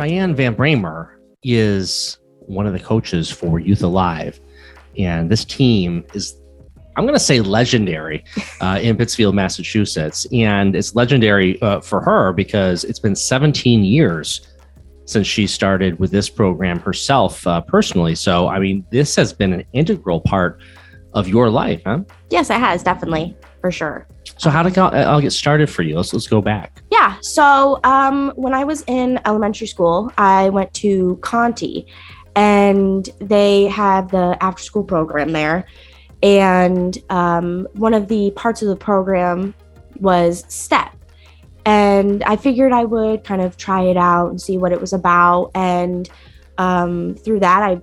Cheyenne VanBramer is one of the coaches for Youth Alive. And this team is, I'm going to say, legendary uh, in Pittsfield, Massachusetts. And it's legendary uh, for her because it's been 17 years since she started with this program herself uh, personally. So, I mean, this has been an integral part of your life, huh? Yes, it has definitely for sure. So, how did I'll get started for you? Let's let's go back. Yeah. So, um, when I was in elementary school, I went to Conte, and they had the after school program there. And um, one of the parts of the program was STEP. And I figured I would kind of try it out and see what it was about. And um, through that, I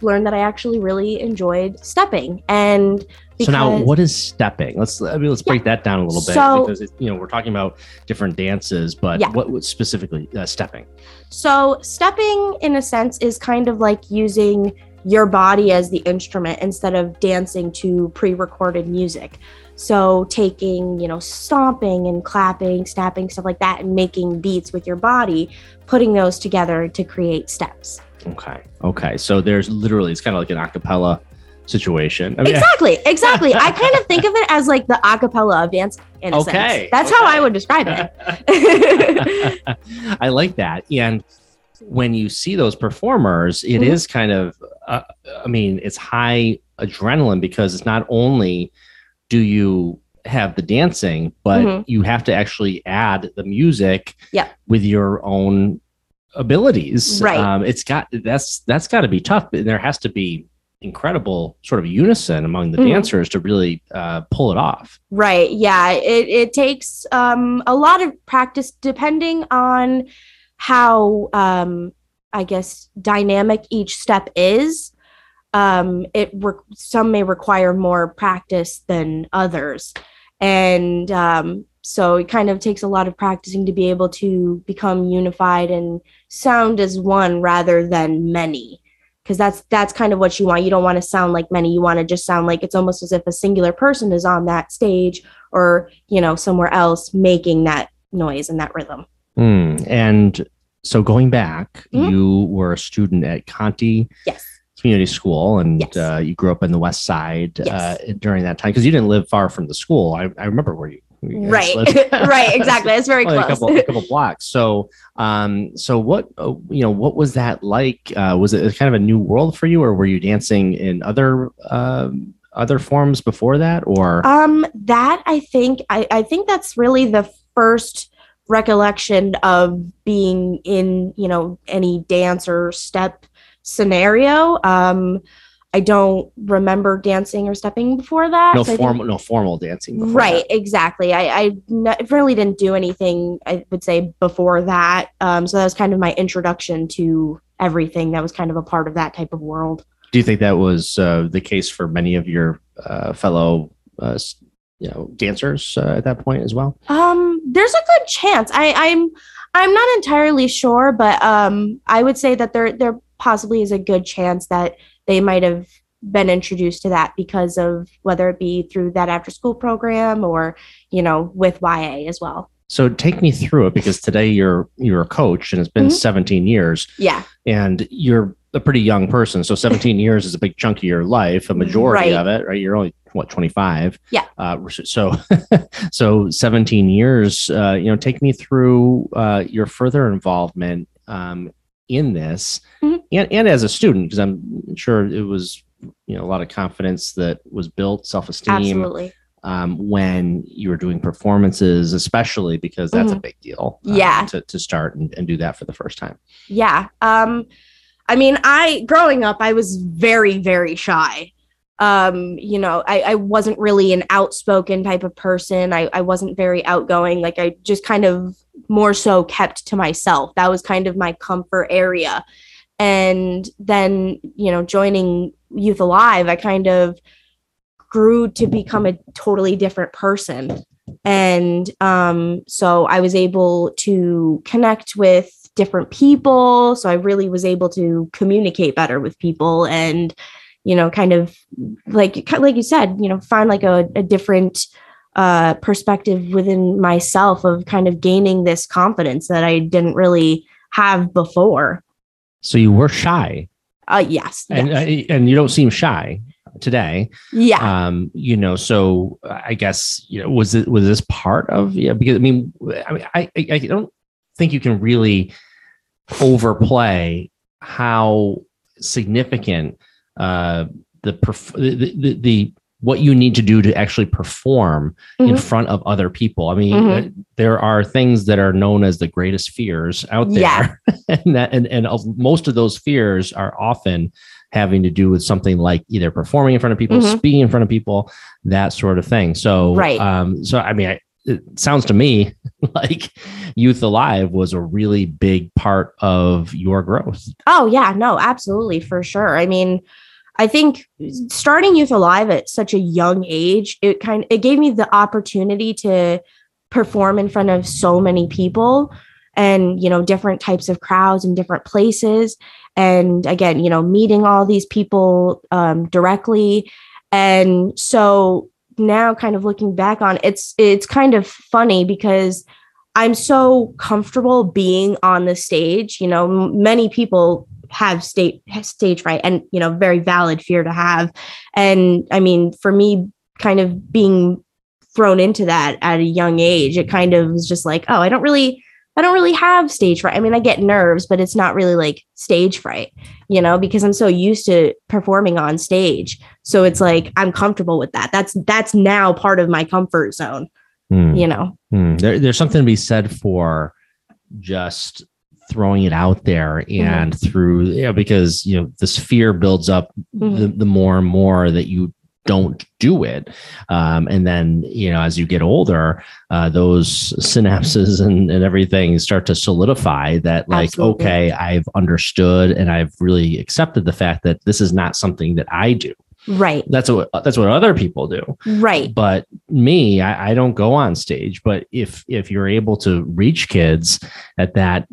learned that I actually really enjoyed stepping. And because, so now, what is stepping? Let's I mean, let's break yeah. that down a little bit so, because it, you know we're talking about different dances, but yeah. what, what specifically uh, stepping? So stepping, in a sense, is kind of like using your body as the instrument instead of dancing to pre-recorded music. So taking, you know, stomping and clapping, snapping, stuff like that, and making beats with your body, putting those together to create steps. Okay. Okay. So there's literally it's kind of like an acapella situation. I mean, exactly. Exactly. I kind of think of it as like the acapella of dance in a okay. sense. That's okay. how I would describe it. I like that. And when you see those performers, it mm-hmm. is kind of uh, I mean, it's high adrenaline because it's not only do you have the dancing, but mm-hmm. you have to actually add the music yeah. with your own abilities. Right. Um, it's got that's that's got to be tough. There has to be incredible sort of unison among the mm-hmm. dancers to really uh, pull it off. Right. Yeah. It it takes um, a lot of practice depending on how um, I guess dynamic each step is. Um, it re- some may require more practice than others, and um, so it kind of takes a lot of practicing to be able to become unified and sound as one rather than many because that's that's kind of what you want you don't want to sound like many you want to just sound like it's almost as if a singular person is on that stage or you know somewhere else making that noise and that rhythm mm, and so going back mm-hmm. you were a student at Conte yes community school and yes. uh, you grew up in the west side yes. uh, during that time because you didn't live far from the school I, I remember where you right. Right exactly. It's very close a couple, a couple blocks. So um so what uh, you know what was that like? Uh was it kind of a new world for you or were you dancing in other um other forms before that or? Um that i think i i think that's really the first recollection of being in you know any dance or step scenario. Um I don't remember dancing or stepping before that. No so formal, no formal dancing. right, that. exactly. I, I n- really didn't do anything. I would say before that. Um, so that was kind of my introduction to everything. That was kind of a part of that type of world. Do you think that was uh, the case for many of your uh, fellow, uh, you know, dancers uh, at that point as well? Um, there's a good chance. I, I'm, I'm not entirely sure, but um, I would say that there, there possibly is a good chance that they might have been introduced to that because of whether it be through that after school program or you know with YA as well. So take me through it because today you're you're a coach and it's been mm-hmm. 17 years. Yeah. And you're a pretty young person. So 17 years is a big chunk of your life, a majority right. of it, right? You're only what 25. Yeah. Uh, so so 17 years. Uh, you know, take me through uh, your further involvement um, in this mm-hmm. and, and as a student because i'm sure it was you know a lot of confidence that was built self-esteem Absolutely. Um, when you were doing performances especially because that's mm-hmm. a big deal uh, yeah to, to start and, and do that for the first time yeah um i mean i growing up i was very very shy um you know I, I wasn't really an outspoken type of person I, I wasn't very outgoing like i just kind of more so kept to myself. That was kind of my comfort area. And then, you know, joining Youth Alive, I kind of grew to become a totally different person. And um, so I was able to connect with different people. So I really was able to communicate better with people and, you know, kind of like like you said, you know, find like a, a different uh, perspective within myself of kind of gaining this confidence that I didn't really have before. So you were shy, Uh, yes. and yes. uh, and you don't seem shy today. yeah. Um, you know, so I guess you know, was it was this part of yeah? Because I mean, I mean, I I, I don't think you can really overplay how significant uh the perf- the, the the what you need to do to actually perform in Mhm. front of other people. I mean, Mhm. uh, there are things that are known as the greatest fears out there, Yeah. and that and and most of those fears are often having to do with something like either performing in front of people, Mhm. speaking in front of people, that sort of thing. So, Right. Um, so I mean, I, it sounds to me like Youth Alive was a really big part of your growth. Oh yeah, no, absolutely for sure. I mean, I think starting Youth Alive at such a young age, it kind of, it gave me the opportunity to perform in front of so many people and you know different types of crowds and different places and again you know meeting all these people um, directly and so now kind of looking back on it's it's kind of funny because i'm so comfortable being on the stage you know many people have stage stage fright and you know very valid fear to have. And i mean for me kind of being thrown into that at a young age it kind of was just like oh i don't really i don't really have stage fright i mean i get nerves but it's not really like stage fright you know because i'm so used to performing on stage so it's like i'm comfortable with that that's that's now part of my comfort zone Hmm. you know Hmm. There, there's something to be said for just throwing it out there and through yeah because you know this fear builds up Mhm. the, the more and more that you don't do it. Um, and then you know as you get older uh, those synapses and, and everything start to solidify that like Absolutely. okay i've understood and i've really accepted the fact that this is not something that i do. Right. That's what that's what other people do. Right. But me I, I don't go on stage. But if if you're able to reach kids at that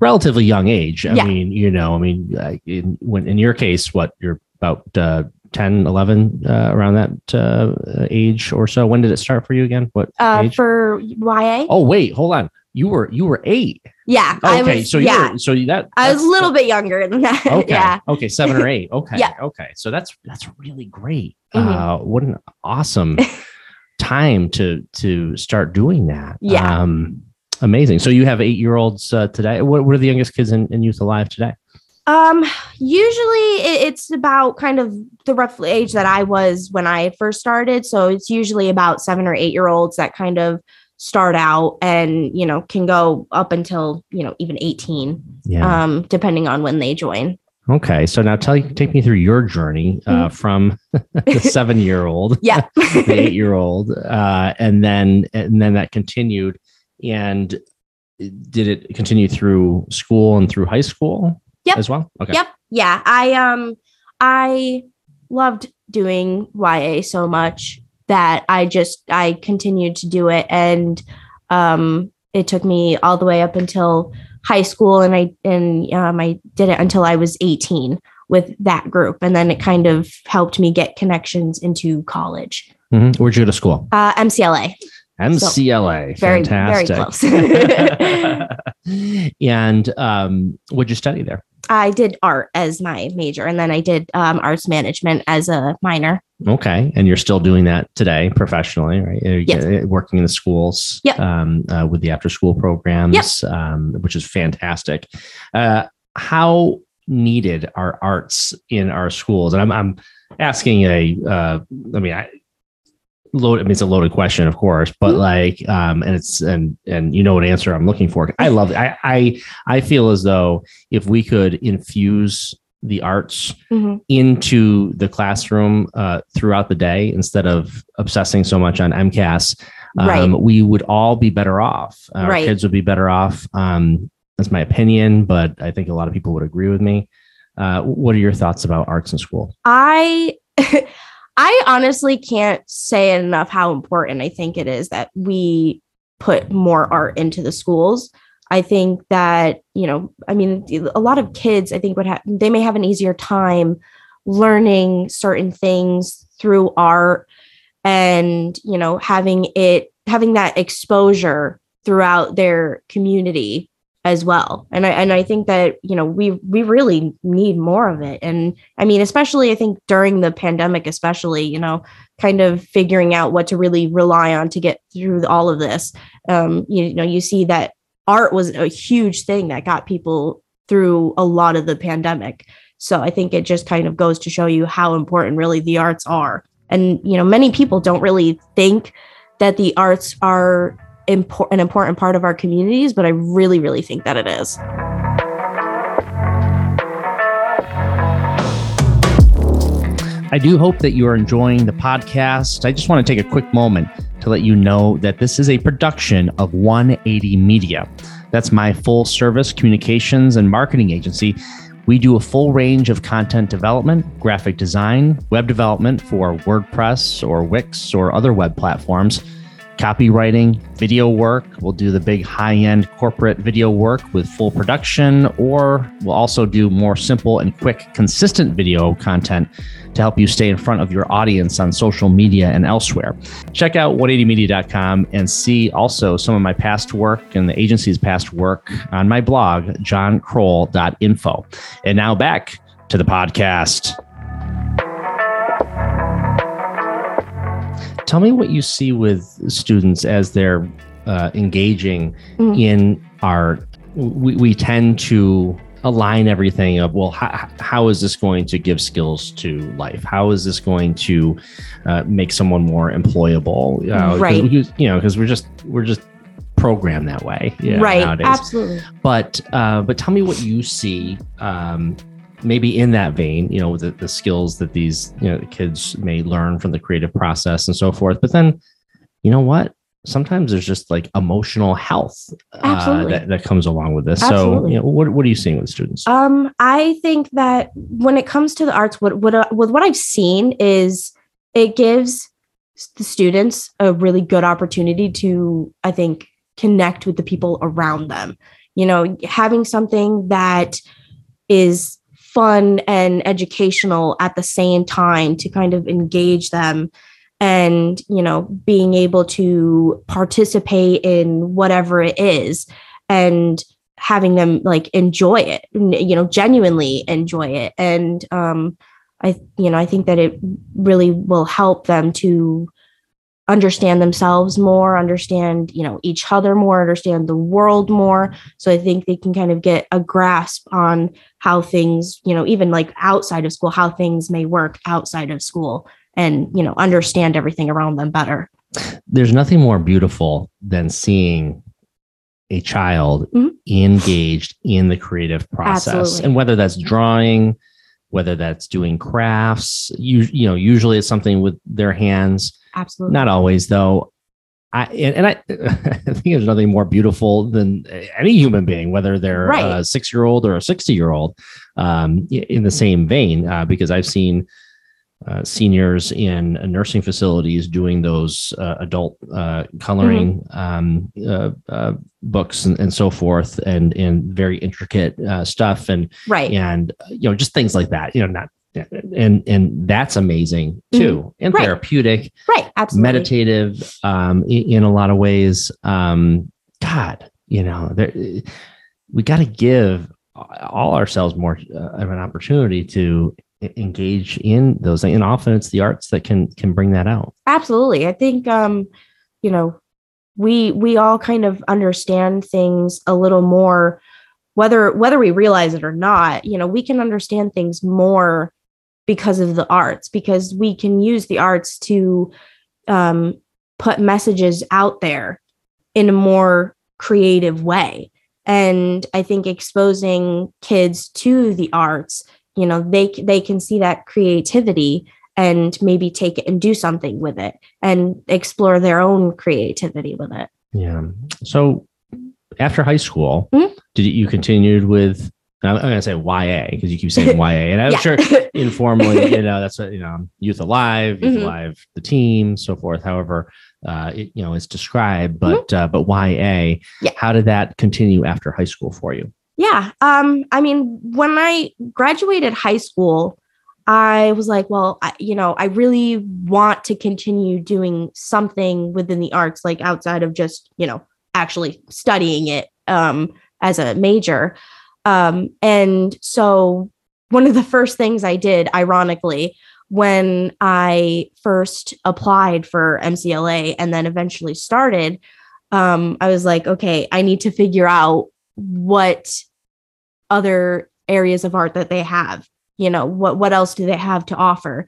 relatively young age i Yeah. mean you know i mean in, when in your case what you're about uh 10 11 uh, around that uh, age or so. When did it start for you again? What uh for ya oh wait hold on. You were you were eight. Yeah I okay was, so yeah. so that i was a little bit younger than that okay yeah. okay seven or eight. Okay Yeah. okay. So that's that's really great. Mhm. uh what an awesome time to to start doing that. Yeah. um amazing. So you have eight year olds uh, today. What, what are the youngest kids in, in youth alive today Um, usually it's about kind of the rough age that I was when I first started. So it's usually about seven or eight year olds that kind of start out and, you know, can go up until, you know, even 18, yeah um, depending on when they join. okay so now tell you take me through your journey uh, from the seven year old Mm-hmm. Yeah. the eight year old uh and then and then that continued and did it continue through school and through high school Yep. as well okay Yep. Yeah. I um I loved doing YA so much that I just I continued to do it and um it took me all the way up until high school and I and um I did it until I was 18 with that group and then it kind of helped me get connections into college. Mhm. Where'd you go to school? Uh MCLA. MCLA. very, very Fantastic. and um, what'd you study there? I did art as my major and then I did um arts management as a minor. Okay. And you're still doing that today professionally, right? Yes. uh, Working in the schools Yep. um, uh, with the after school programs, um, which is fantastic. Uh, how needed are arts in our schools? And I'm, I'm asking a, uh, I mean, I, load, I mean, it's a loaded question, of course, but Mhm. like, um, and it's, and, and you know what answer I'm looking for. I love it. I, I, I feel as though if we could infuse the arts Mhm. into the classroom uh, throughout the day instead of obsessing so much on MCAS, um, Right. we would all be better off. Our Right. kids would be better off. Um, that's my opinion, but I think a lot of people would agree with me. Uh, what are your thoughts about arts in school? I I honestly can't say enough how important I think it is that we put more art into the schools. I think that, you know, I mean, a lot of kids I think would have they may have an easier time learning certain things through art and, you know, having it having that exposure throughout their community as well. And I and I think that, you know, we we really need more of it. And I mean, especially I think during the pandemic, especially, you know, kind of figuring out what to really rely on to get through all of this. Um, you, you know, you see that art was a huge thing that got people through a lot of the pandemic. So I think it just kind of goes to show you how important really the arts are. And you know, many people don't really think that the arts are impor- an important part of our communities, but I really, really think that it is. I do hope that you are enjoying the podcast. I just want to take a quick moment to let you know that this is a production of 180 Media. That's my full service communications and marketing agency. We do a full range of content development, graphic design, web development for WordPress or Wix or other web platforms copywriting, video work. We'll do the big high end corporate video work with full production, or we'll also do more simple and quick, consistent video content to help you stay in front of your audience on social media and elsewhere. Check out 180media.com and see also some of my past work and the agency's past work on my blog, johnkrol.info. And now back to the podcast. Tell me what you see with students as they're uh, engaging mm. in art. We, we tend to align everything of well how, how is this going to give skills to life how is this going to uh, make someone more employable uh, right we, you know because we're just we're just programmed that way you know, right nowadays. absolutely but uh, but tell me what you see um, maybe in that vein, you know, the, the skills that these you know kids may learn from the creative process and so forth. But then, you know what? Sometimes there's just like emotional health uh, that, that comes along with this. Absolutely. So, you know, what, what are you seeing with students? Um, I think that when it comes to the arts, what what uh, with what I've seen is it gives the students a really good opportunity to, I think, connect with the people around them. You know, having something that is fun and educational at the same time to kind of engage them and you know being able to participate in whatever it is and having them like enjoy it you know genuinely enjoy it. And um i you know i think that it really will help them to understand themselves more understand you know each other more understand the world more so i think they can kind of get a grasp on how things you know even like outside of school how things may work outside of school and you know understand everything around them better there's nothing more beautiful than seeing a child mm-hmm. engaged in the creative process Absolutely. and whether that's drawing whether that's doing crafts you you know usually it's something with their hands Absolutely. Not always, though. I and, I, I think there's nothing more beautiful than any human being, whether they're right. a six year old or a 60 year old, um, in the same vein, uh, because I've seen uh, seniors in nursing facilities doing those uh, adult uh, coloring mm-hmm. um, uh, uh, books and, and, so forth, and and very intricate stuff, and right, and you know just things like that. You know, not and and that's amazing too mm-hmm. and right. therapeutic right absolutely meditative um in, in a lot of ways um god you know there we got to give all ourselves more uh, of an opportunity to engage in those and often it's the arts that can can bring that out. Absolutely. I think um you know we we all kind of understand things a little more whether whether we realize it or not you know we can understand things more because of the arts because we can use the arts to um, put messages out there in a more creative way. And i think exposing kids to the arts you know they they can see that creativity and maybe take it and do something with it and explore their own creativity with it yeah so after high school mm-hmm. did you continued with I'm, going to say YA because you keep saying YA, and I'm yeah. sure informally, you know, that's what you know, Youth Alive, Youth mm-hmm. Alive, the team, so forth. However, uh, it, you know, it's described, but mm-hmm. uh, but YA. Yeah. How did that continue after high school for you? Yeah. Um. I mean, when I graduated high school, I was like, well, I, you know, I really want to continue doing something within the arts, like outside of just, you know, actually studying it. Um, as a major. Um, and so one of the first things I did, ironically, when I first applied for MCLA and then eventually started, um, I was like, okay, I need to figure out what other areas of art that they have. You know, what what else do they have to offer?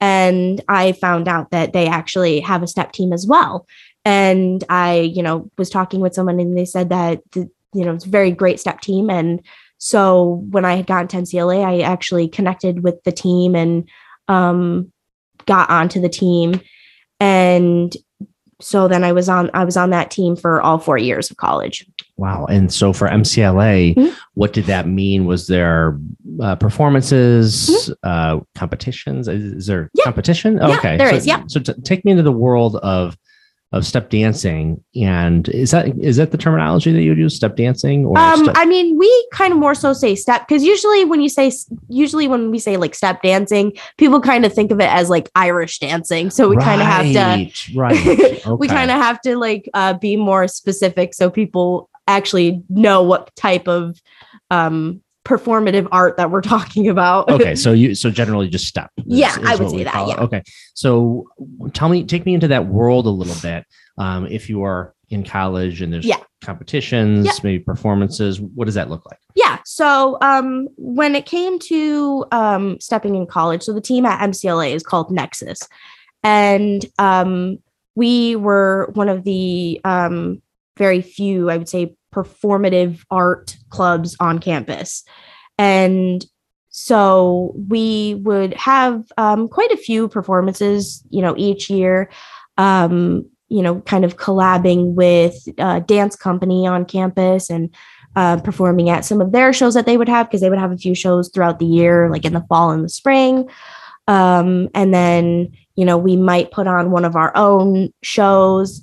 And I found out that they actually have a step team as well. And I, you know, was talking with someone and they said that the, you know, it's a very great step team. And so when I had gotten to MCLA, I actually connected with the team and um, got onto the team. And so then I was on I was on that team for all four years of college. Wow! And so for MCLA, mm-hmm. what did that mean? Was there uh, performances, mm-hmm. uh, competitions? Is, is there yeah. competition? Oh, yeah, okay, there so, is, Yeah. So t- take me into the world of of step dancing. And is that is that the terminology that you would use step dancing or um step- i mean we kind of more so say step because usually when you say usually when we say like step dancing people kind of think of it as like irish dancing. So we right, kind of have to right okay. we kind of have to like uh, be more specific so people actually know what type of um performative art that we're talking about. okay, so you so generally just step. Is, yeah, is I would say that. Yeah. Okay, so tell me, take me into that world a little bit. Um, if you are in college and there's yeah. competitions, yeah. maybe performances, what does that look like? Yeah. So um, when it came to um, stepping in college, so the team at MCLA is called Nexus, and um, we were one of the um, very few, I would say, performative art clubs on campus. And so we would have um, quite a few performances, you know, each year, um, you know, kind of collabing with a dance company on campus and uh, performing at some of their shows that they would have because they would have a few shows throughout the year, like in the fall and the spring. Um, and then, you know, we might put on one of our own shows.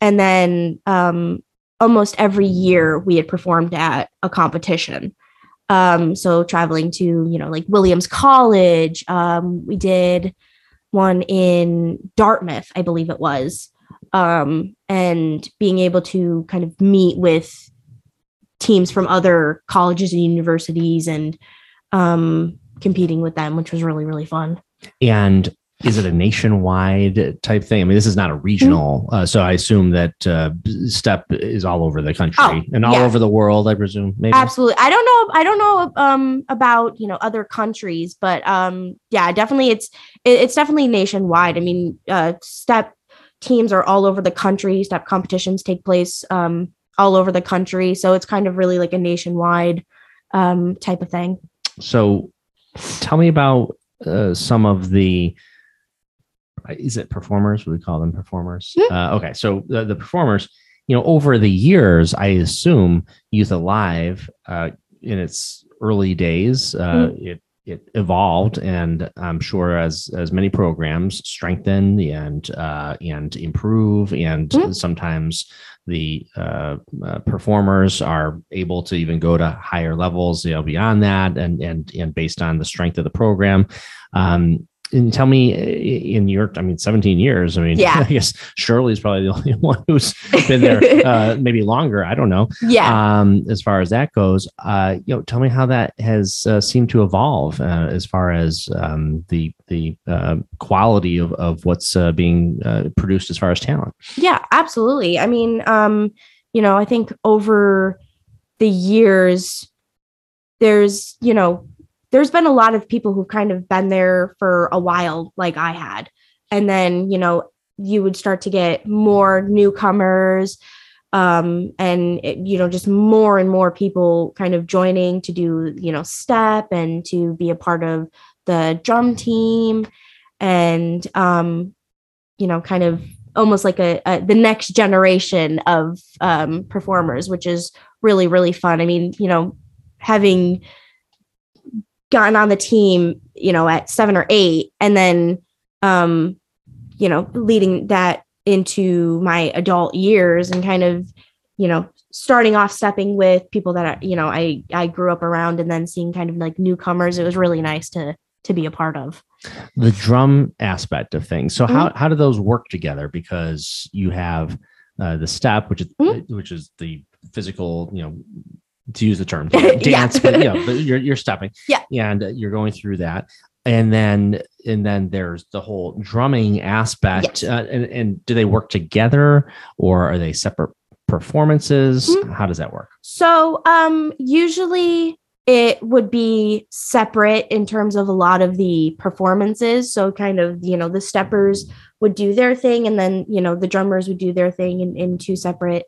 And then um, almost every year we had performed at a competition. Um, so traveling to, you know, like Williams College, um, we did one in Dartmouth, I believe it was, um, and being able to kind of meet with teams from other colleges and universities and um, competing with them, which was really, really fun. And is it a nationwide type thing? I mean, this is not a regional, mm-hmm. uh, so I assume that uh, STEP is all over the country oh, and all yeah. over the world. I presume, maybe. Absolutely. I don't know. I don't know um, about you know other countries, but um, yeah, definitely it's it, it's definitely nationwide. I mean, uh, STEP teams are all over the country. STEP competitions take place um, all over the country, so it's kind of really like a nationwide um, type of thing. So, tell me about uh, some of the is it performers? We call them performers. Mm-hmm. Uh, okay, so the, the, performers, you know, over the years, I assume Youth Alive, uh, in its early days, uh, mm-hmm. it it evolved, and I'm sure as as many programs strengthen and uh, and improve, and mm-hmm. sometimes the uh, uh, performers are able to even go to higher levels, you know, beyond that, and and and based on the strength of the program. Um, and tell me in your i mean 17 years i mean yeah. I guess shirley's probably the only one who's been there uh, maybe longer i don't know. Yeah. Um, as far as that goes uh, you know tell me how that has uh, seemed to evolve uh, as far as um, the the uh, quality of, of what's uh, being produced as far as talent. Yeah absolutely. I mean um, you know i think over the years there's you know there's been a lot of people who've kind of been there for a while, like I had. And then, you know, you would start to get more newcomers um, and it, you know just more and more people kind of joining to do you know step and to be a part of the drum team and um, you know kind of almost like a, a the next generation of um, performers which is really really fun i mean you know having gotten on the team, you know, at seven or eight, and then, um, you know, leading that into my adult years and kind of, you know, starting off stepping with people that I, you know I I grew up around, and then seeing kind of like newcomers. It was really nice to to be a part of the drum aspect of things. So mm-hmm. how how do those work together? Because you have uh, the step, which is mm-hmm. which is the physical, you know, to use the term Yeah. dance, but you know, but you're you're stepping, Yeah. and you're going through that, and then and then there's the whole drumming aspect, Yes. uh, and and do they work together or are they separate performances? Mhm. How does that work? So, um, usually it would be separate in terms of a lot of the performances. So, kind of, you know, the steppers would do their thing, and then, you know, the drummers would do their thing in, in two separate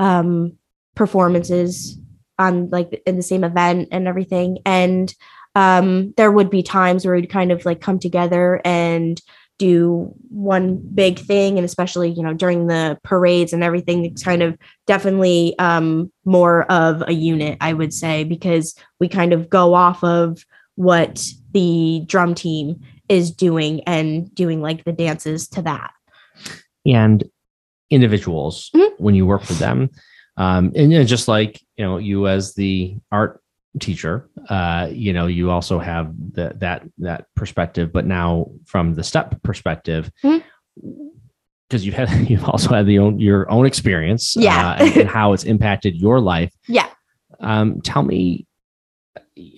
um, performances on like in the same event and everything. And um, there would be times where we'd kind of like come together and do one big thing and especially you know during the parades and everything it's kind of definitely um more of a unit i would say because we kind of go off of what the drum team is doing and doing like the dances to that and individuals Mhm. when you work with them um and just like you know you as the art teacher uh you know you also have the, that that perspective but now from the step perspective Mhm. because you've had you've also had the own your own experience Yeah. uh, and, and how it's impacted your life Yeah. um tell me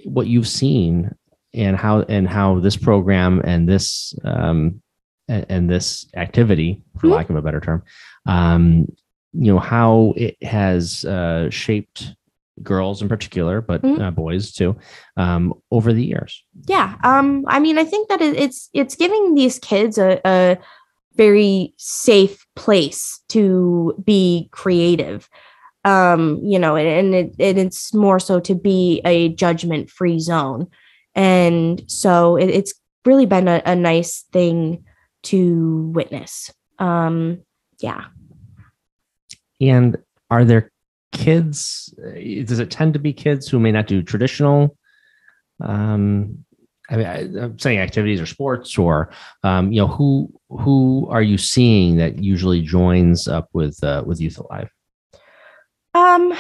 what you've seen and how and how this program and this um and, and this activity for Mhm. lack of a better term um you know how it has uh shaped girls in particular but Mhm. uh, boys too um over the years. Yeah um i mean i think that it's it's giving these kids a, a very safe place to be creative. Um you know and, and it and it's more so to be a judgment free zone. And so it, it's really been a, a nice thing to witness. Um yeah and are there kids uh, does it tend to be kids who may not do traditional um I mean, I'm saying activities or sports, or um, you know, who who are you seeing that usually joins up with uh, with Youth Alive? Um,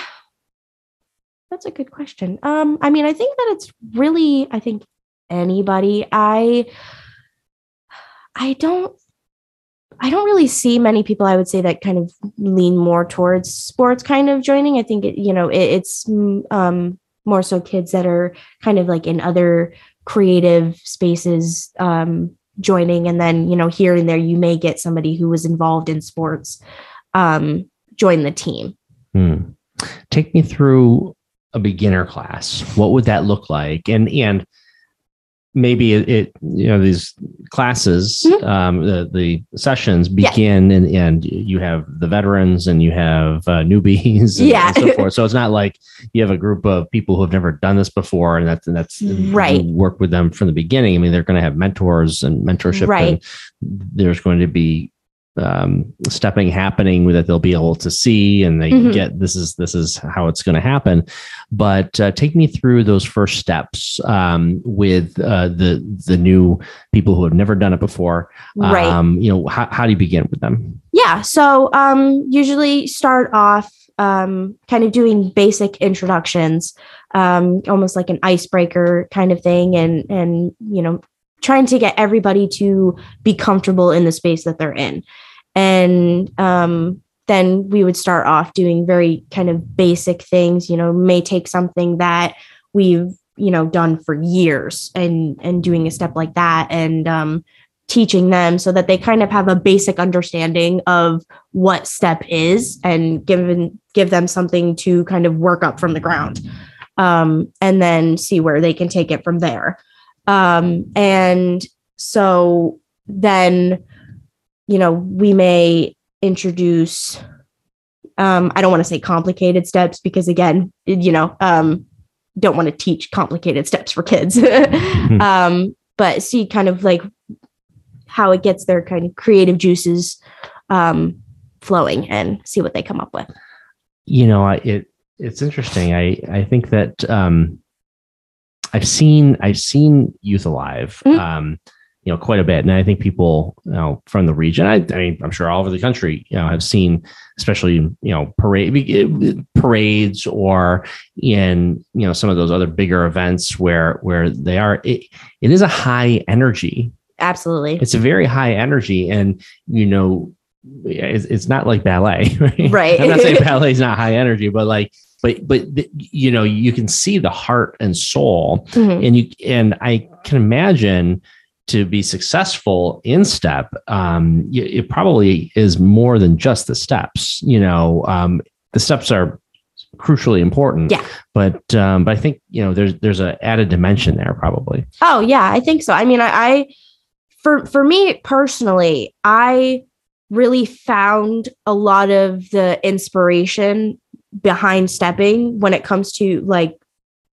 that's a good question. Um, I mean, I think that it's really, I think anybody. I, I don't, I don't really see many people. I would say that kind of lean more towards sports, kind of joining. I think it, you know, it, it's um more so kids that are kind of like in other creative spaces um joining and then you know here and there you may get somebody who was involved in sports um join the team Hmm. Take me through a beginner class. What would that look like? And and maybe it, it you know these classes, Mhm. um, the the sessions Yeah. begin and and you have the veterans and you have uh, newbies and, Yeah. and so forth. So it's not like you have a group of people who have never done this before and that's and that's Right. you work with them from the beginning. I mean, they're going to have mentors and mentorship. Right. And there's going to be um, stepping happening that they'll be able to see and they Mhm. get this is this is how it's going to happen but uh, take me through those first steps um, with uh, the the new people who have never done it before right um, you know how, how do you begin with them Yeah. So um, usually start off um, kind of doing basic introductions, um, almost like an icebreaker kind of thing, and and you know trying to get everybody to be comfortable in the space that they're in, and um, then we would start off doing very kind of basic things. You know, may take something that we've you know done for years and and doing a step like that and um, teaching them so that they kind of have a basic understanding of what step is and given give them something to kind of work up from the ground um, and then see where they can take it from there um, and so then you know we may introduce um, i don't want to say complicated steps because again you know um, don't want to teach complicated steps for kids. Um, but see kind of like how it gets their kind of creative juices um, flowing and see what they come up with. you know I, it it's interesting. I i think that um i've seen i've seen youth alive Mhm. um you know quite a bit and i think people you know from the region i, I mean i'm sure all over the country you know have seen especially you know parade parades or in you know some of those other bigger events where where they are it, it is a high energy Absolutely. it's a very high energy and you know it's, it's not like ballet, right? Right. I'm not saying ballet is not high energy, but like, but but the, you know, you can see the heart and soul, Mhm. and you and I can imagine to be successful in step, um, it probably is more than just the steps. You know, um, the steps are crucially important. Yeah. But um, but I think you know there's there's a added dimension there probably. Oh yeah, I think so. I mean, I, I for for me personally, I really found a lot of the inspiration behind stepping when it comes to like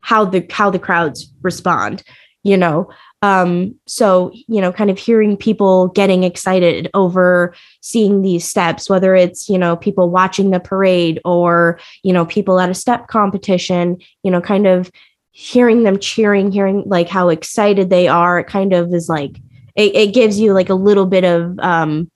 how the how the crowds respond, you know. Um so, you know, kind of hearing people getting excited over seeing these steps whether it's, you know, people watching the parade or, you know, people at a step competition, you know, kind of hearing them cheering, hearing like how excited they are, it kind of is like it, it gives you like a little bit of um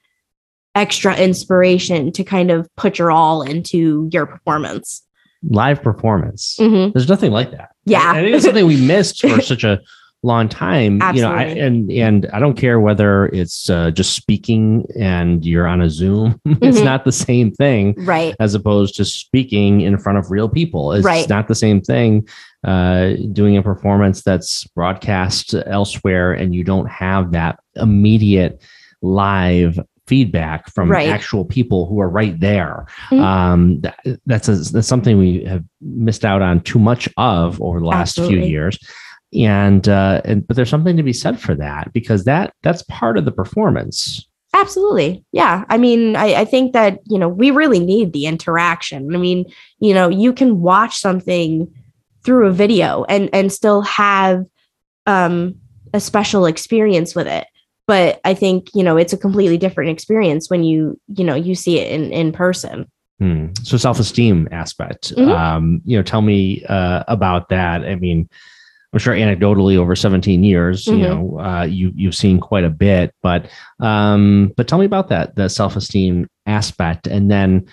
extra inspiration to kind of put your all into your performance. Live performance. Mhm. There's nothing like that. Yeah. I, I think it's something we missed for such a long time. You know, I, and and I don't care whether it's uh, just speaking and you're on a Zoom. it's Mhm. not the same thing Right. as opposed to speaking in front of real people. It's Right. not the same thing uh, doing a performance that's broadcast elsewhere and you don't have that immediate live feedback from Right. actual people who are right there. Mhm. Um, that, that's, a, that's something we have missed out on too much of over the last few years. And, uh, and but there's something to be said for that because that that's part of the performance. Absolutely. Yeah. I mean, I, I think that, you know, we really need the interaction. I mean, you know, you can watch something through a video and and still have um a special experience with it. But I think, you know, it's a completely different experience when you, you know, you see it in in person. Hmm. So self-esteem aspect. Mhm. Um, you know, tell me uh, about that. I mean, I'm sure anecdotally over 17 years, you Mhm. know, uh, you you've seen quite a bit, but um, but tell me about that, the self-esteem aspect, and then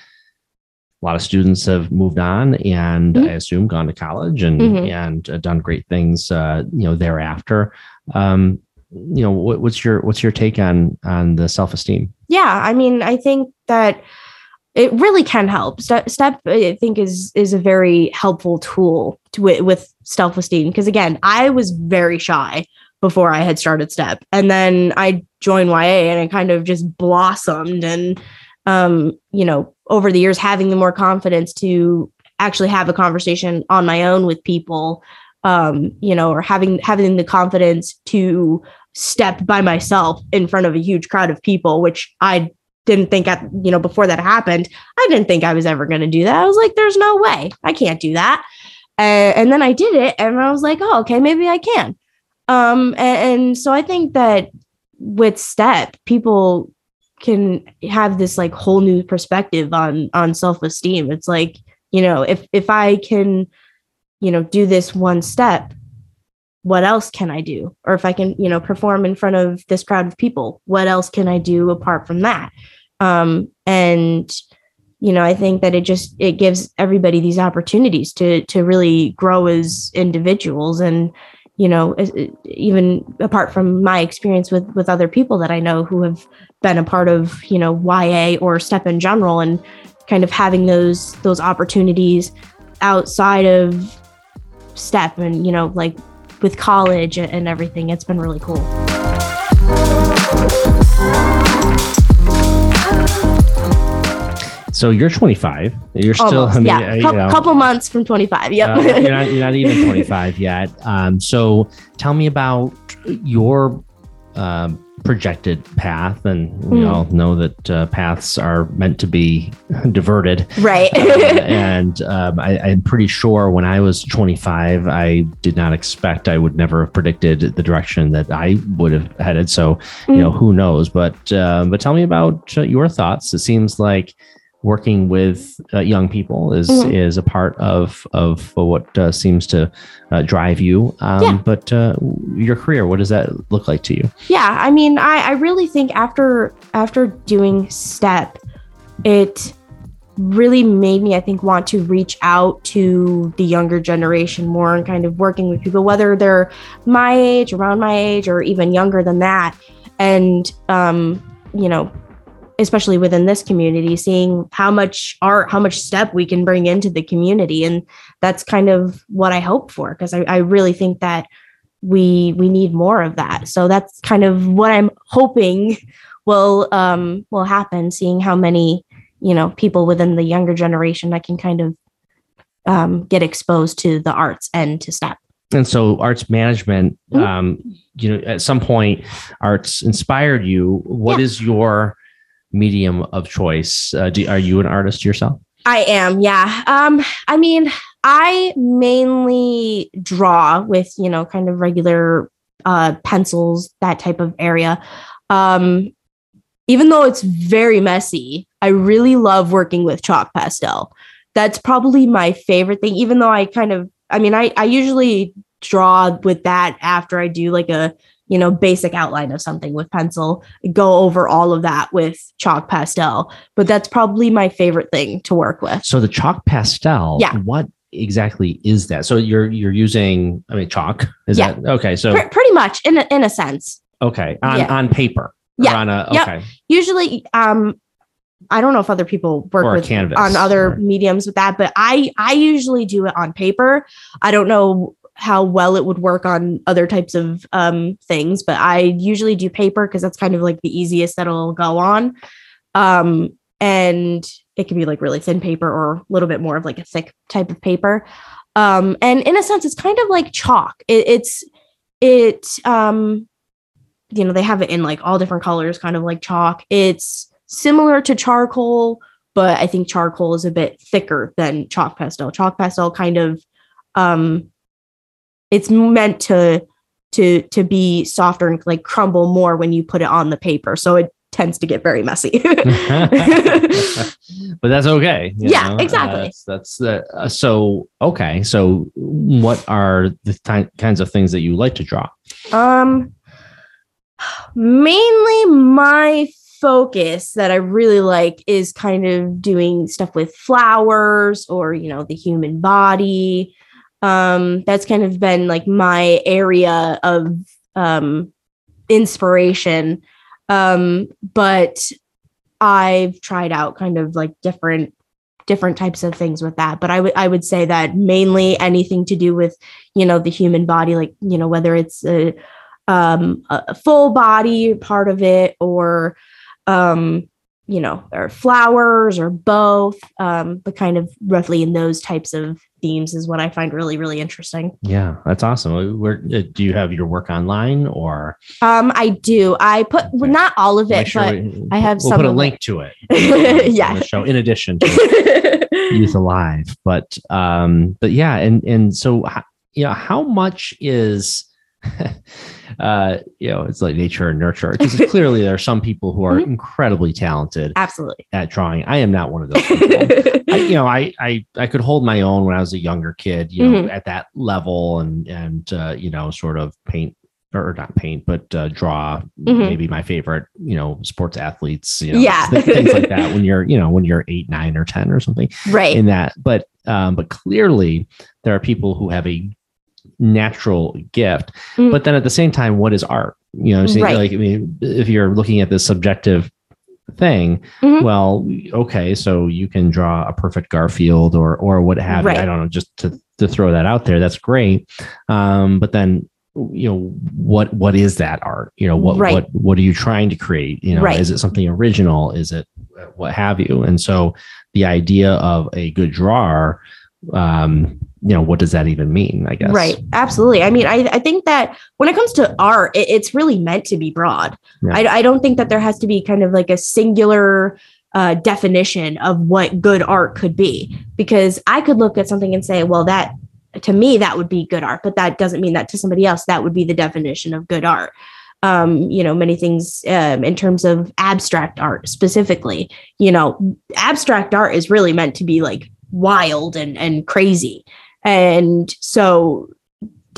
a lot of students have moved on and Mhm. I assume gone to college and Mhm. and uh, done great things, uh, you know, thereafter. Um, you know, what, what's your what's your take on on the self-esteem? yeah i mean i think that it really can help step, step i think is is a very helpful tool to with, self-esteem because again i was very shy before i had started step and then i joined ya and it kind of just blossomed and um you know over the years having the more confidence to actually have a conversation on my own with people um you know or having having the confidence to step by myself in front of a huge crowd of people which i didn't think at you know before that happened i didn't think i was ever going to do that. I was like there's no way. I can't do that. Uh, and then i did it and i was like oh okay maybe i can. Um and, and so i think that with step people can have this like whole new perspective on on self-esteem. It's like you know if if i can you know do this one step what else can i do? Or if i can you know perform in front of this crowd of people what else can i do apart from that? Um and you know i think that it just it gives everybody these opportunities to to really grow as individuals and you know even apart from my experience with with other people that i know who have been a part of you know ya or step in general and kind of having those those opportunities outside of step and you know like with college and- everything it's been really cool So you're 25. You're still, Almost, I mean, yeah uh, you know, couple months from 25 yep uh, you're, not, you're not even 25 yet. Um, so tell me about your um, projected path. And we Hmm. all know that uh, paths are meant to be diverted. right Uh, and um, I, I'm pretty sure when I was 25, I did not expect I would never have predicted the direction that I would have headed. So, you know, who knows? But um, but tell me about uh, your thoughts. It seems like working with uh, young people is Mhm. is a part of of what uh, seems to uh, drive you. Um, Yeah. But uh, your career, what does that look like to you? yeah i mean I, I really think after after doing step it really made me i think want to reach out to the younger generation more and kind of working with people whether they're my age around my age or even younger than that and um you know especially within this community, seeing how much art, how much step we can bring into the community. And that's kind of what I hope for, because I, I really think that we we need more of that. So that's kind of what I'm hoping will um will happen, seeing how many, you know, people within the younger generation I can kind of um, get exposed to the arts and to step and so arts management Mhm. um you know at some point arts inspired you What Yeah. is your medium of choice uh, do, are you an artist yourself I am, yeah. Um, I mean, I mainly draw with, you know, kind of regular uh pencils, that type of area. Um, even though it's very messy, I really love working with chalk pastel. That's probably my favorite thing, even though I kind of I mean, I, I usually draw with that after I do like a you know basic outline of something with pencil go over all of that with chalk pastel but that's probably my favorite thing to work with. so the chalk pastel Yeah. what exactly is that so you're you're using i mean chalk is Yeah. that okay so Pre- pretty much in a, in a sense. okay on Yeah. on paper Yeah. on a Yep. okay Usually, um, I don't know if other people work with canvas, on other or- mediums with that, but I I usually do it on paper. I don't know how well it would work on other types of um things, but I usually do paper because that's kind of like the easiest that'll go on. Um, and it can be like really thin paper or a little bit more of like a thick type of paper. Um, and in a sense, it's kind of like chalk. It, it's it um you know they have it in like all different colors kind of like chalk it's similar to charcoal but i think charcoal is a bit thicker than chalk pastel chalk pastel kind of um it's meant to to to be softer and like crumble more when you put it on the paper so it tends to get very messy but that's okay Yeah, know? exactly. Uh, that's that's the uh, so okay so what are the ti- kinds of things that you like to draw Um, mainly my focus that I really like is kind of doing stuff with flowers or, you know, the human body. Um, that's kind of been like my area of um, inspiration. Um, but I've tried out kind of like different different types of things with that but i would i would say that mainly anything to do with you know the human body like you know whether it's a um a full body part of it or um you know or flowers or both um but kind of roughly in those types of themes is what i find really really interesting yeah that's awesome where uh, do you have your work online or um i do i put Okay. not all of it sure but we- I have we'll some put a of it. link to it Yeah. show in addition to youth alive but um but yeah and and so you know how much is uh you know it's like nature and nurture because clearly there are some people who are Mhm. incredibly talented absolutely at drawing i am not one of those people I, you know I, I i could hold my own when i was a younger kid you know Mhm. at that level and and uh you know sort of paint or not paint but uh, draw Mhm. maybe my favorite you know sports athletes you know Yeah. th- things like that when you're you know when you're eight nine or ten or something right in that but um but clearly there are people who have a natural gift Mm. but then at the same time what is art you know Right. like i mean if you're looking at this subjective thing Mhm. well okay so you can draw a perfect garfield or or what have Right. you i don't know just to to throw that out there that's great um but then you know what what is that art you know what Right. what what are you trying to create you know Right. is it something original is it what have you and so the idea of a good drawer um you know what does that even mean i guess Right. Absolutely. I mean, I, I think that when it comes to art, it, it's really meant to be broad. Yeah. I, I don't think that there has to be kind of like a singular uh, definition of what good art could be, because I could look at something and say, well, that to me, that would be good art, but that doesn't mean that to somebody else, that would be the definition of good art. Um, you know, many things um, in terms of abstract art specifically, you know, abstract art is really meant to be like wild and, and crazy. And so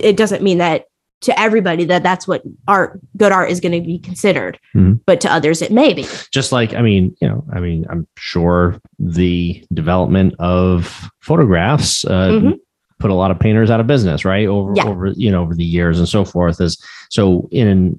it doesn't mean that to everybody that that's what art good art is going to be considered Mhm. but to others it may be just like i mean you know i mean i'm sure the development of photographs uh, Mhm. put a lot of painters out of business right over Yeah. over you know over the years and so forth is so in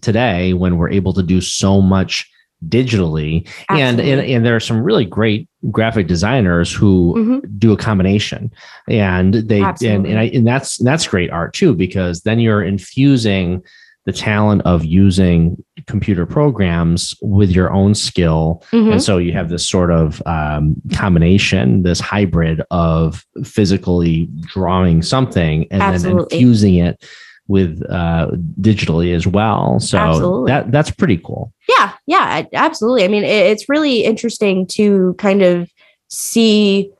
today when we're able to do so much digitally and, and and there are some really great graphic designers who Mhm. do a combination and they and, Absolutely. and I and that's that's great art too because then you're infusing the talent of using computer programs with your own skill Mhm. and so you have this sort of um, combination this hybrid of physically drawing something and then infusing it with uh, digitally as well so Absolutely. that that's pretty cool Yeah, yeah, absolutely. I mean, it, it's really interesting to kind of see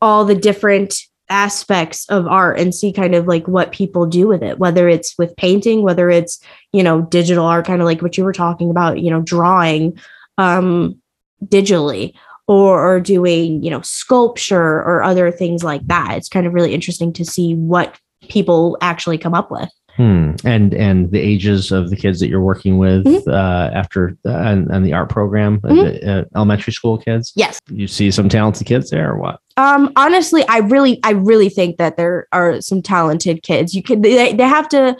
all the different aspects of art and see kind of like what people do with it, whether it's with painting, whether it's, you know, digital art, kind of like what you were talking about, you know, drawing um, digitally or, or doing, you know, sculpture or other things like that. It's kind of really interesting to see what people actually come up with. Hmm. And and the ages of the kids that you're working with Mhm. uh, after uh, and, and the art program, uh, Mhm. the, uh, elementary school kids. Yes. You see some talented kids there, or what? Um, honestly, I really, I really think that there are some talented kids. You could, they, they have to.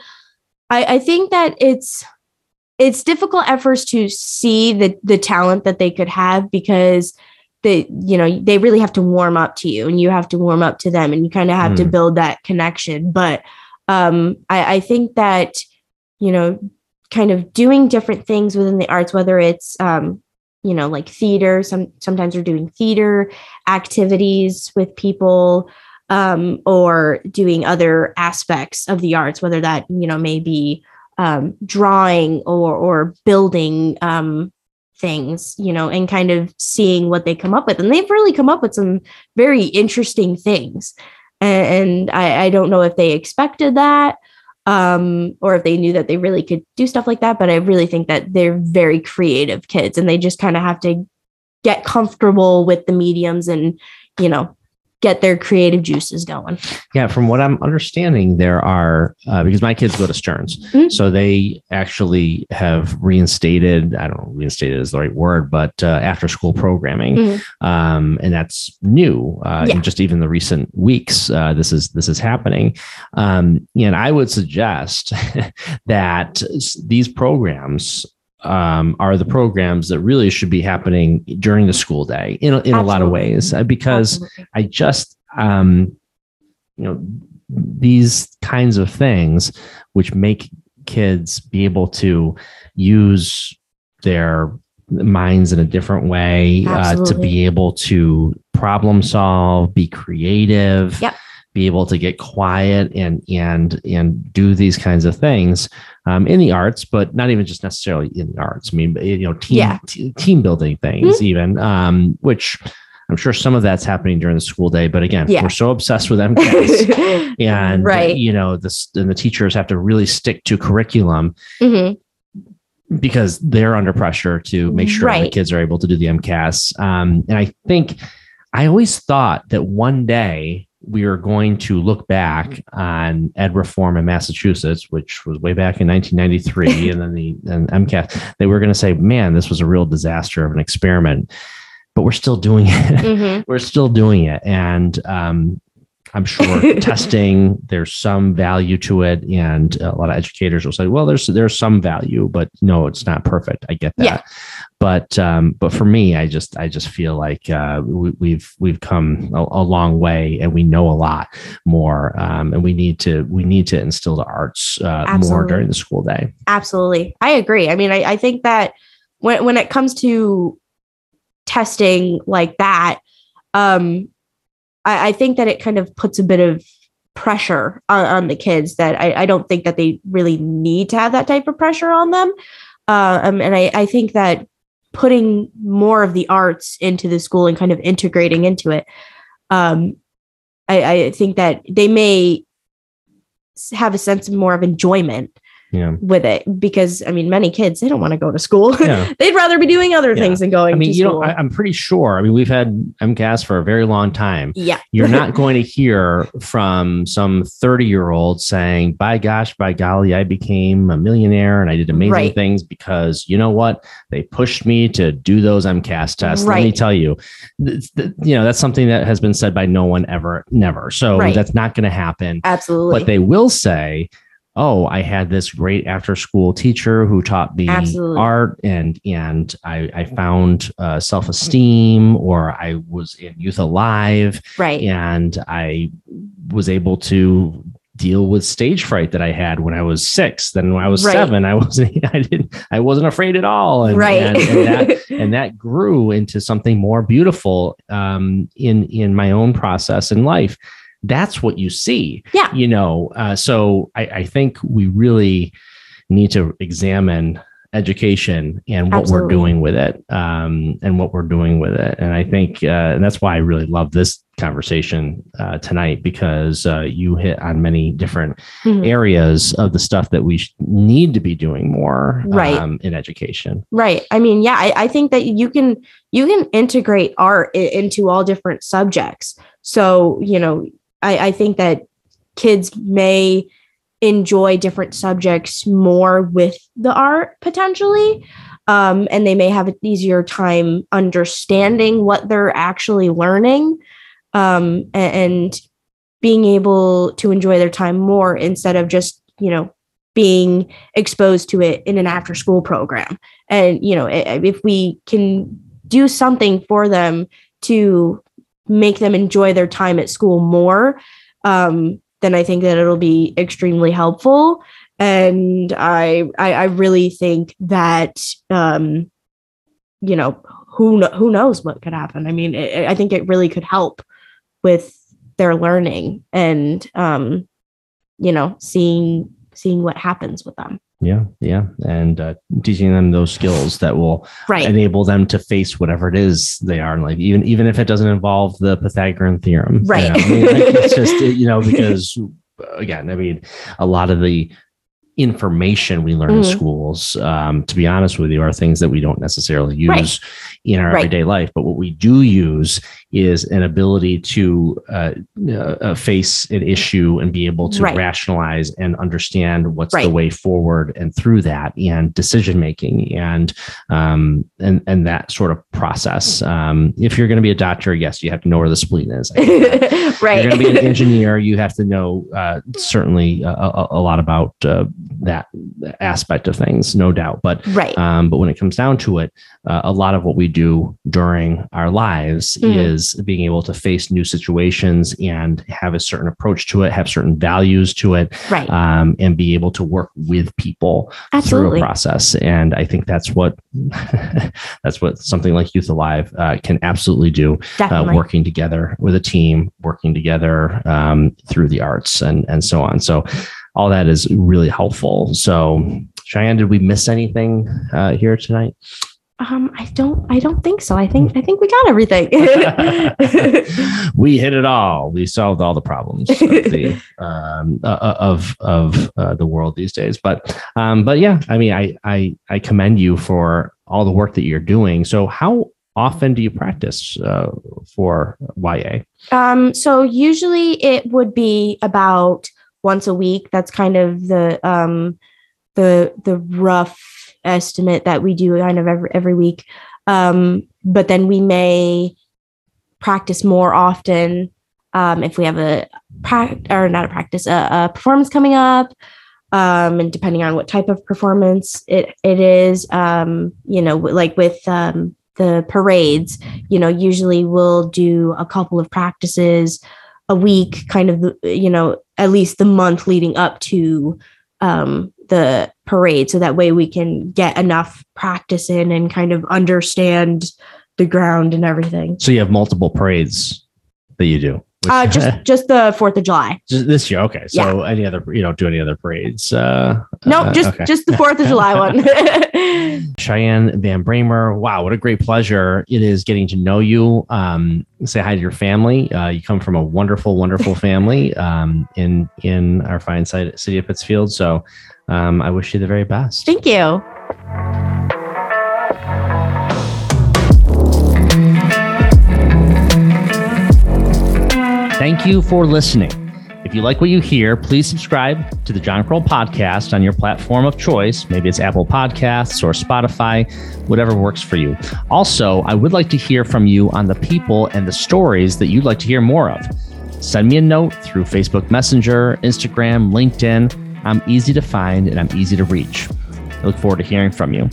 I, I think that it's, it's difficult at first to see the the talent that they could have because they, you know, they really have to warm up to you, and you have to warm up to them, and you kind of have to Mm. build that connection. But um, I, I think that, you know, kind of doing different things within the arts, whether it's um, you know, like theater. Some sometimes we're doing theater activities with people um, or doing other aspects of the arts, whether that you know may be um, drawing or or building um, things, you know, and kind of seeing what they come up with. And they've really come up with some very interesting things. And, and I, I don't know if they expected that um, or if they knew that they really could do stuff like that. But I really think that they're very creative kids and they just kind of have to get comfortable with the mediums and, you know, get their creative juices going. Yeah, from what I'm understanding, there are uh, because my kids go to Stearns, Mhm. so they actually have reinstated. I don't know, reinstated is the right word, but uh, after school programming, Mhm. um, and that's new. Uh, Yeah. In just even the recent weeks, uh, this is this is happening, um, and I would suggest that these programs. Um, are the programs that really should be happening during the school day in a, in a lot of ways uh, because Absolutely. I just, um, you know, these kinds of things which make kids be able to use their minds in a different way uh, to be able to problem solve, be creative. Yep. Be able to get quiet and and and do these kinds of things um, in the arts, but not even just necessarily in the arts. I mean, you know, team Yeah. Mm-hmm. t- team building things, even um, which I'm sure some of that's happening during the school day. But again, Yeah. we're so obsessed with MCAS and right. you know this and the teachers have to really stick to curriculum Mhm. because they're under pressure to make sure the kids are able to do the MCAS. Um, and I think I always thought that one day we are going to look back on ed reform in Massachusetts, which was way back in 1993, and then the and MCAS. They were going to say, "Man, this was a real disaster of an experiment," but we're still doing it. Mhm. we're still doing it and um, i'm sure testing there's some value to it and a lot of educators will say well there's there's some value but no it's not perfect i get that Yeah. But um, but for me i just i just feel like uh, we, we've we've come a, a long way and we know a lot more um, and we need to we need to instill the arts uh, more during the school day Absolutely. I agree. I mean, I, I think that when when it comes to testing like that, um, I, I think that it kind of puts a bit of pressure on, on the kids that I, I don't think that they really need to have that type of pressure on them. Uh, um, and I, I think that putting more of the arts into the school and kind of integrating into it, um, I, I think that they may have a sense of more of enjoyment yeah with it because I mean, many kids they don't want to go to school. yeah They'd rather be doing other Yeah. things than going i mean to you know I, i'm pretty sure i mean we've had mcas for a very long time yeah, you're not going to hear from some 30 year old saying, by gosh, by golly, I became a millionaire and I did amazing Right. things because you know what? They pushed me to do those MCAS tests. Let me tell you, th- th- you know, that's something that has been said by no one ever, never. So Right. that's not going to happen. absolutely. But they will say, oh, I had this great after school teacher who taught me Absolutely. art and and I, I found uh, self esteem, or I was in Youth Alive Right. and I was able to deal with stage fright that I had when I was six. Then when I was Right. seven, I wasn't I didn't I wasn't afraid at all. And, right. and, and that and that grew into something more beautiful um, in in my own process in life. That's what you see, Yeah. You know, uh, so I, I think we really need to examine education and what we're doing with it, um, and what we're doing with it. And I think, uh, and that's why I really love this conversation uh, tonight because uh, you hit on many different Mhm. areas of the stuff that we sh- need to be doing more Right. um, in education. Right. I mean, yeah, I, I think that you can you can integrate art i- into all different subjects. So, you know, I, I think that kids may enjoy different subjects more with the art potentially. Um, and they may have an easier time understanding what they're actually learning um, a- and being able to enjoy their time more instead of just, you know, being exposed to it in an after school program and you know if we can do something for them to make them enjoy their time at school more um, then i think that it'll be extremely helpful. And i i, I really think that um, you know who who knows what could happen? I mean i i think it really could help with their learning and um, you know seeing seeing what happens with them Yeah, yeah, and uh, teaching them those skills that will right enable them to face whatever it is they are in life, even even if it doesn't involve the Pythagorean theorem. you Right. know? I mean, like, it's just you know because again, I mean, a lot of the information we learn in Mhm. schools, um, to be honest with you, are things that we don't necessarily use Right. In our Right. everyday life. But what we do use is an ability to uh, uh, uh, face an issue and be able to Right. rationalize and understand what's the way forward and through that and decision making and um, and and that sort of process. Um, if you're going to be a doctor, yes, you have to know where the spleen is. I get that. right If you're going to be an engineer, you have to know uh, certainly a, a, a lot about uh, that aspect of things, no doubt. But right um, but when it comes down to it, uh, a lot of what we do during our lives Mhm. is being able to face new situations and have a certain approach to it, have certain values to it, right um, and be able to work with people through a process. And I think that's what that's what something like Youth Alive uh, can absolutely do. Uh, working together with a team, working together um, through the arts, and and so on. So all that is really helpful. So Cheyenne, did we miss anything uh, here tonight? Um i don't i don't think so i think i think we got everything we hit it all. We solved all the problems of the um, uh, of of uh, the world these days. But um, but yeah, I mean, I I I commend you for all the work that you're doing. So how often do you practice uh, for YA? um so usually it would be about once a week that's kind of the um the the rough estimate that we do kind of every every week. Um but then we may practice more often um if we have a practice or not a practice a, a performance coming up um and depending on what type of performance it it is um you know like with um the parades you know usually we'll do a couple of practices a week kind of you know at least the month leading up to um the parade so that way we can get enough practice in and kind of understand the ground and everything So you have multiple parades that you do. Which- uh just just the fourth of july Just this year, okay. So any other, you don't do any other parades? Uh, nope uh, just okay. just the fourth of july one Cheyenne VanBramer. Wow, what a great pleasure it is getting to know you. Um, say hi to your family. Uh, you come from a wonderful, wonderful family um, in in our fine side, city of Pittsfield. So um, I wish you the very best. thank you Thank you for listening. If you like what you hear, please subscribe to the John Krol podcast on your platform of choice. Maybe it's Apple Podcasts or Spotify, whatever works for you. Also, I would like to hear from you on the people and the stories that you'd like to hear more of. Send me a note through Facebook Messenger, Instagram, LinkedIn, I'm easy to find and I'm easy to reach. I look forward to hearing from you.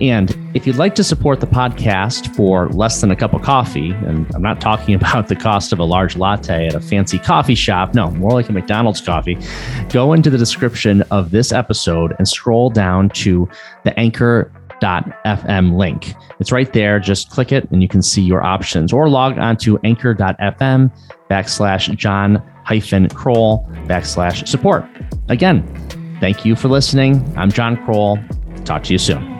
And if you'd like to support the podcast for less than a cup of coffee, and I'm not talking about the cost of a large latte at a fancy coffee shop, no, more like a McDonald's coffee, go into the description of this episode and scroll down to the anchor.fm link. It's right there. Just click it and you can see your options or log on to anchor.fm backslash John hyphen Krol backslash support. Again, thank you for listening. I'm John Krol. Talk to you soon.